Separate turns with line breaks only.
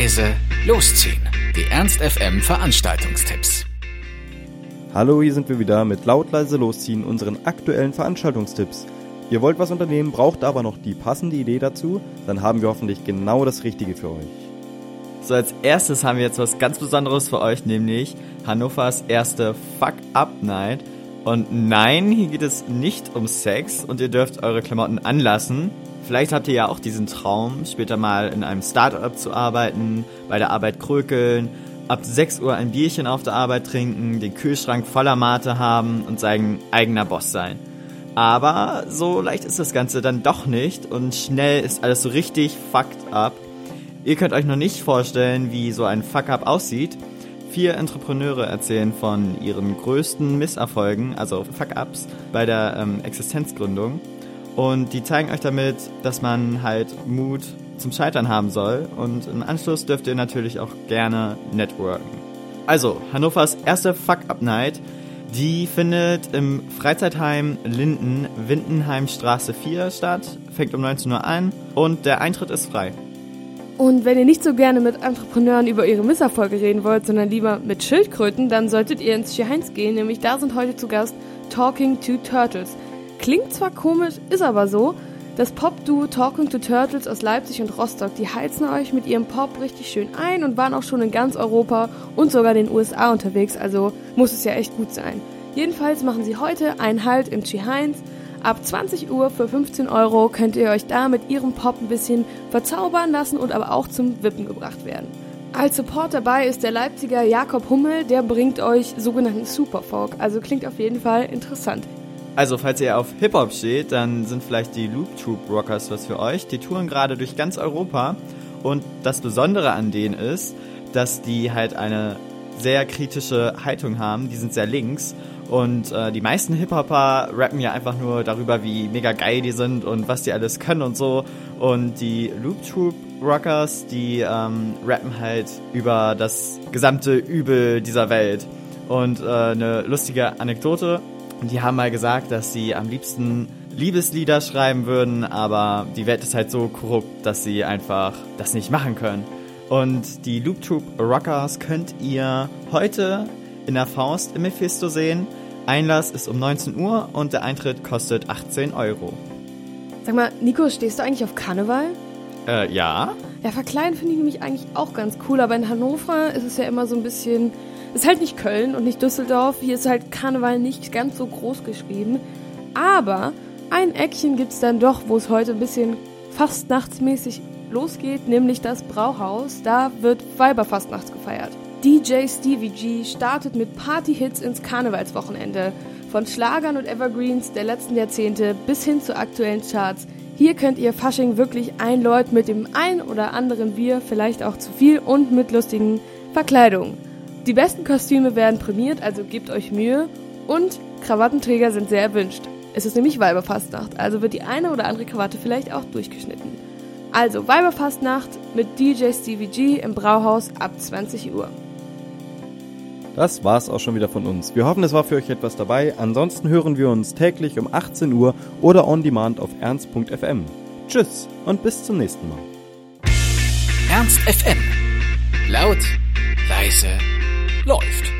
leise, losziehen. Die Ernst FM Veranstaltungstipps.
Hallo, hier sind wir wieder mit laut leise losziehen unseren aktuellen Veranstaltungstipps. Ihr wollt was unternehmen, braucht aber noch die passende Idee dazu, dann haben wir hoffentlich genau das Richtige für euch.
So, als erstes haben wir jetzt was ganz Besonderes für euch, nämlich Hannovers erste Fuck Up Night. Und nein, hier geht es nicht um Sex und ihr dürft eure Klamotten anlassen. Vielleicht habt ihr ja auch diesen Traum, später mal in einem Startup zu arbeiten, bei der Arbeit krökeln, ab 6 Uhr ein Bierchen auf der Arbeit trinken, den Kühlschrank voller Mate haben und sein eigener Boss sein. Aber so leicht ist das Ganze dann doch nicht und schnell ist alles so richtig fucked up. Ihr könnt euch noch nicht vorstellen, wie so ein Fuck-up aussieht. Vier Entrepreneure erzählen von ihren größten Misserfolgen, also Fuck-ups, bei der ähm, Existenzgründung. Und die zeigen euch damit, dass man halt Mut zum Scheitern haben soll. Und im Anschluss dürft ihr natürlich auch gerne networken. Also, Hannovers erste Fuck-Up-Night, die findet im Freizeitheim Linden, Windenheimstraße 4 statt, fängt um 19 Uhr an und der Eintritt ist frei.
Und wenn ihr nicht so gerne mit Entrepreneuren über ihre Misserfolge reden wollt, sondern lieber mit Schildkröten, dann solltet ihr ins Heinz gehen, nämlich da sind heute zu Gast Talking to Turtles. Klingt zwar komisch, ist aber so. Das Pop-Duo Talking to Turtles aus Leipzig und Rostock, die heizen euch mit ihrem Pop richtig schön ein und waren auch schon in ganz Europa und sogar den USA unterwegs, also muss es ja echt gut sein. Jedenfalls machen sie heute einen Halt im Heinz Ab 20 Uhr für 15 Euro könnt ihr euch da mit ihrem Pop ein bisschen verzaubern lassen und aber auch zum Wippen gebracht werden. Als Support dabei ist der Leipziger Jakob Hummel, der bringt euch sogenannten Superfolk, also klingt auf jeden Fall interessant.
Also, falls ihr auf Hip-Hop steht, dann sind vielleicht die Loop Troop Rockers was für euch. Die touren gerade durch ganz Europa und das Besondere an denen ist, dass die halt eine sehr kritische Haltung haben. Die sind sehr links und äh, die meisten Hip-Hopper rappen ja einfach nur darüber, wie mega geil die sind und was die alles können und so. Und die Loop Troop Rockers, die ähm, rappen halt über das gesamte Übel dieser Welt. Und äh, eine lustige Anekdote, die haben mal gesagt, dass sie am liebsten Liebeslieder schreiben würden, aber die Welt ist halt so korrupt, dass sie einfach das nicht machen können. Und die Loop Troop Rockers könnt ihr heute in der Faust im Mephisto sehen. Einlass ist um 19 Uhr und der Eintritt kostet 18 Euro.
Sag mal, Nico, stehst du eigentlich auf Karneval?
Äh, ja.
Ja, verkleiden finde ich nämlich eigentlich auch ganz cool, aber in Hannover ist es ja immer so ein bisschen. Ist halt nicht Köln und nicht Düsseldorf. Hier ist halt Karneval nicht ganz so groß geschrieben. Aber ein Eckchen gibt es dann doch, wo es heute ein bisschen fastnachtsmäßig losgeht, nämlich das Brauhaus. Da wird Weiberfastnachts gefeiert. DJ Stevie G startet mit Partyhits ins Karnevalswochenende. Von Schlagern und Evergreens der letzten Jahrzehnte bis hin zu aktuellen Charts. Hier könnt ihr Fasching wirklich einläuten mit dem ein oder anderen Bier, vielleicht auch zu viel und mit lustigen Verkleidungen. Die besten Kostüme werden prämiert, also gebt euch Mühe. Und Krawattenträger sind sehr erwünscht. Es ist nämlich Weiberfastnacht, also wird die eine oder andere Krawatte vielleicht auch durchgeschnitten. Also Weiberfastnacht mit DJ Stevie G im Brauhaus ab 20 Uhr.
Das war's auch schon wieder von uns. Wir hoffen, es war für euch etwas dabei. Ansonsten hören wir uns täglich um 18 Uhr oder on demand auf ernst.fm. Tschüss und bis zum nächsten Mal.
Ernst FM. Laut, leise, läuft.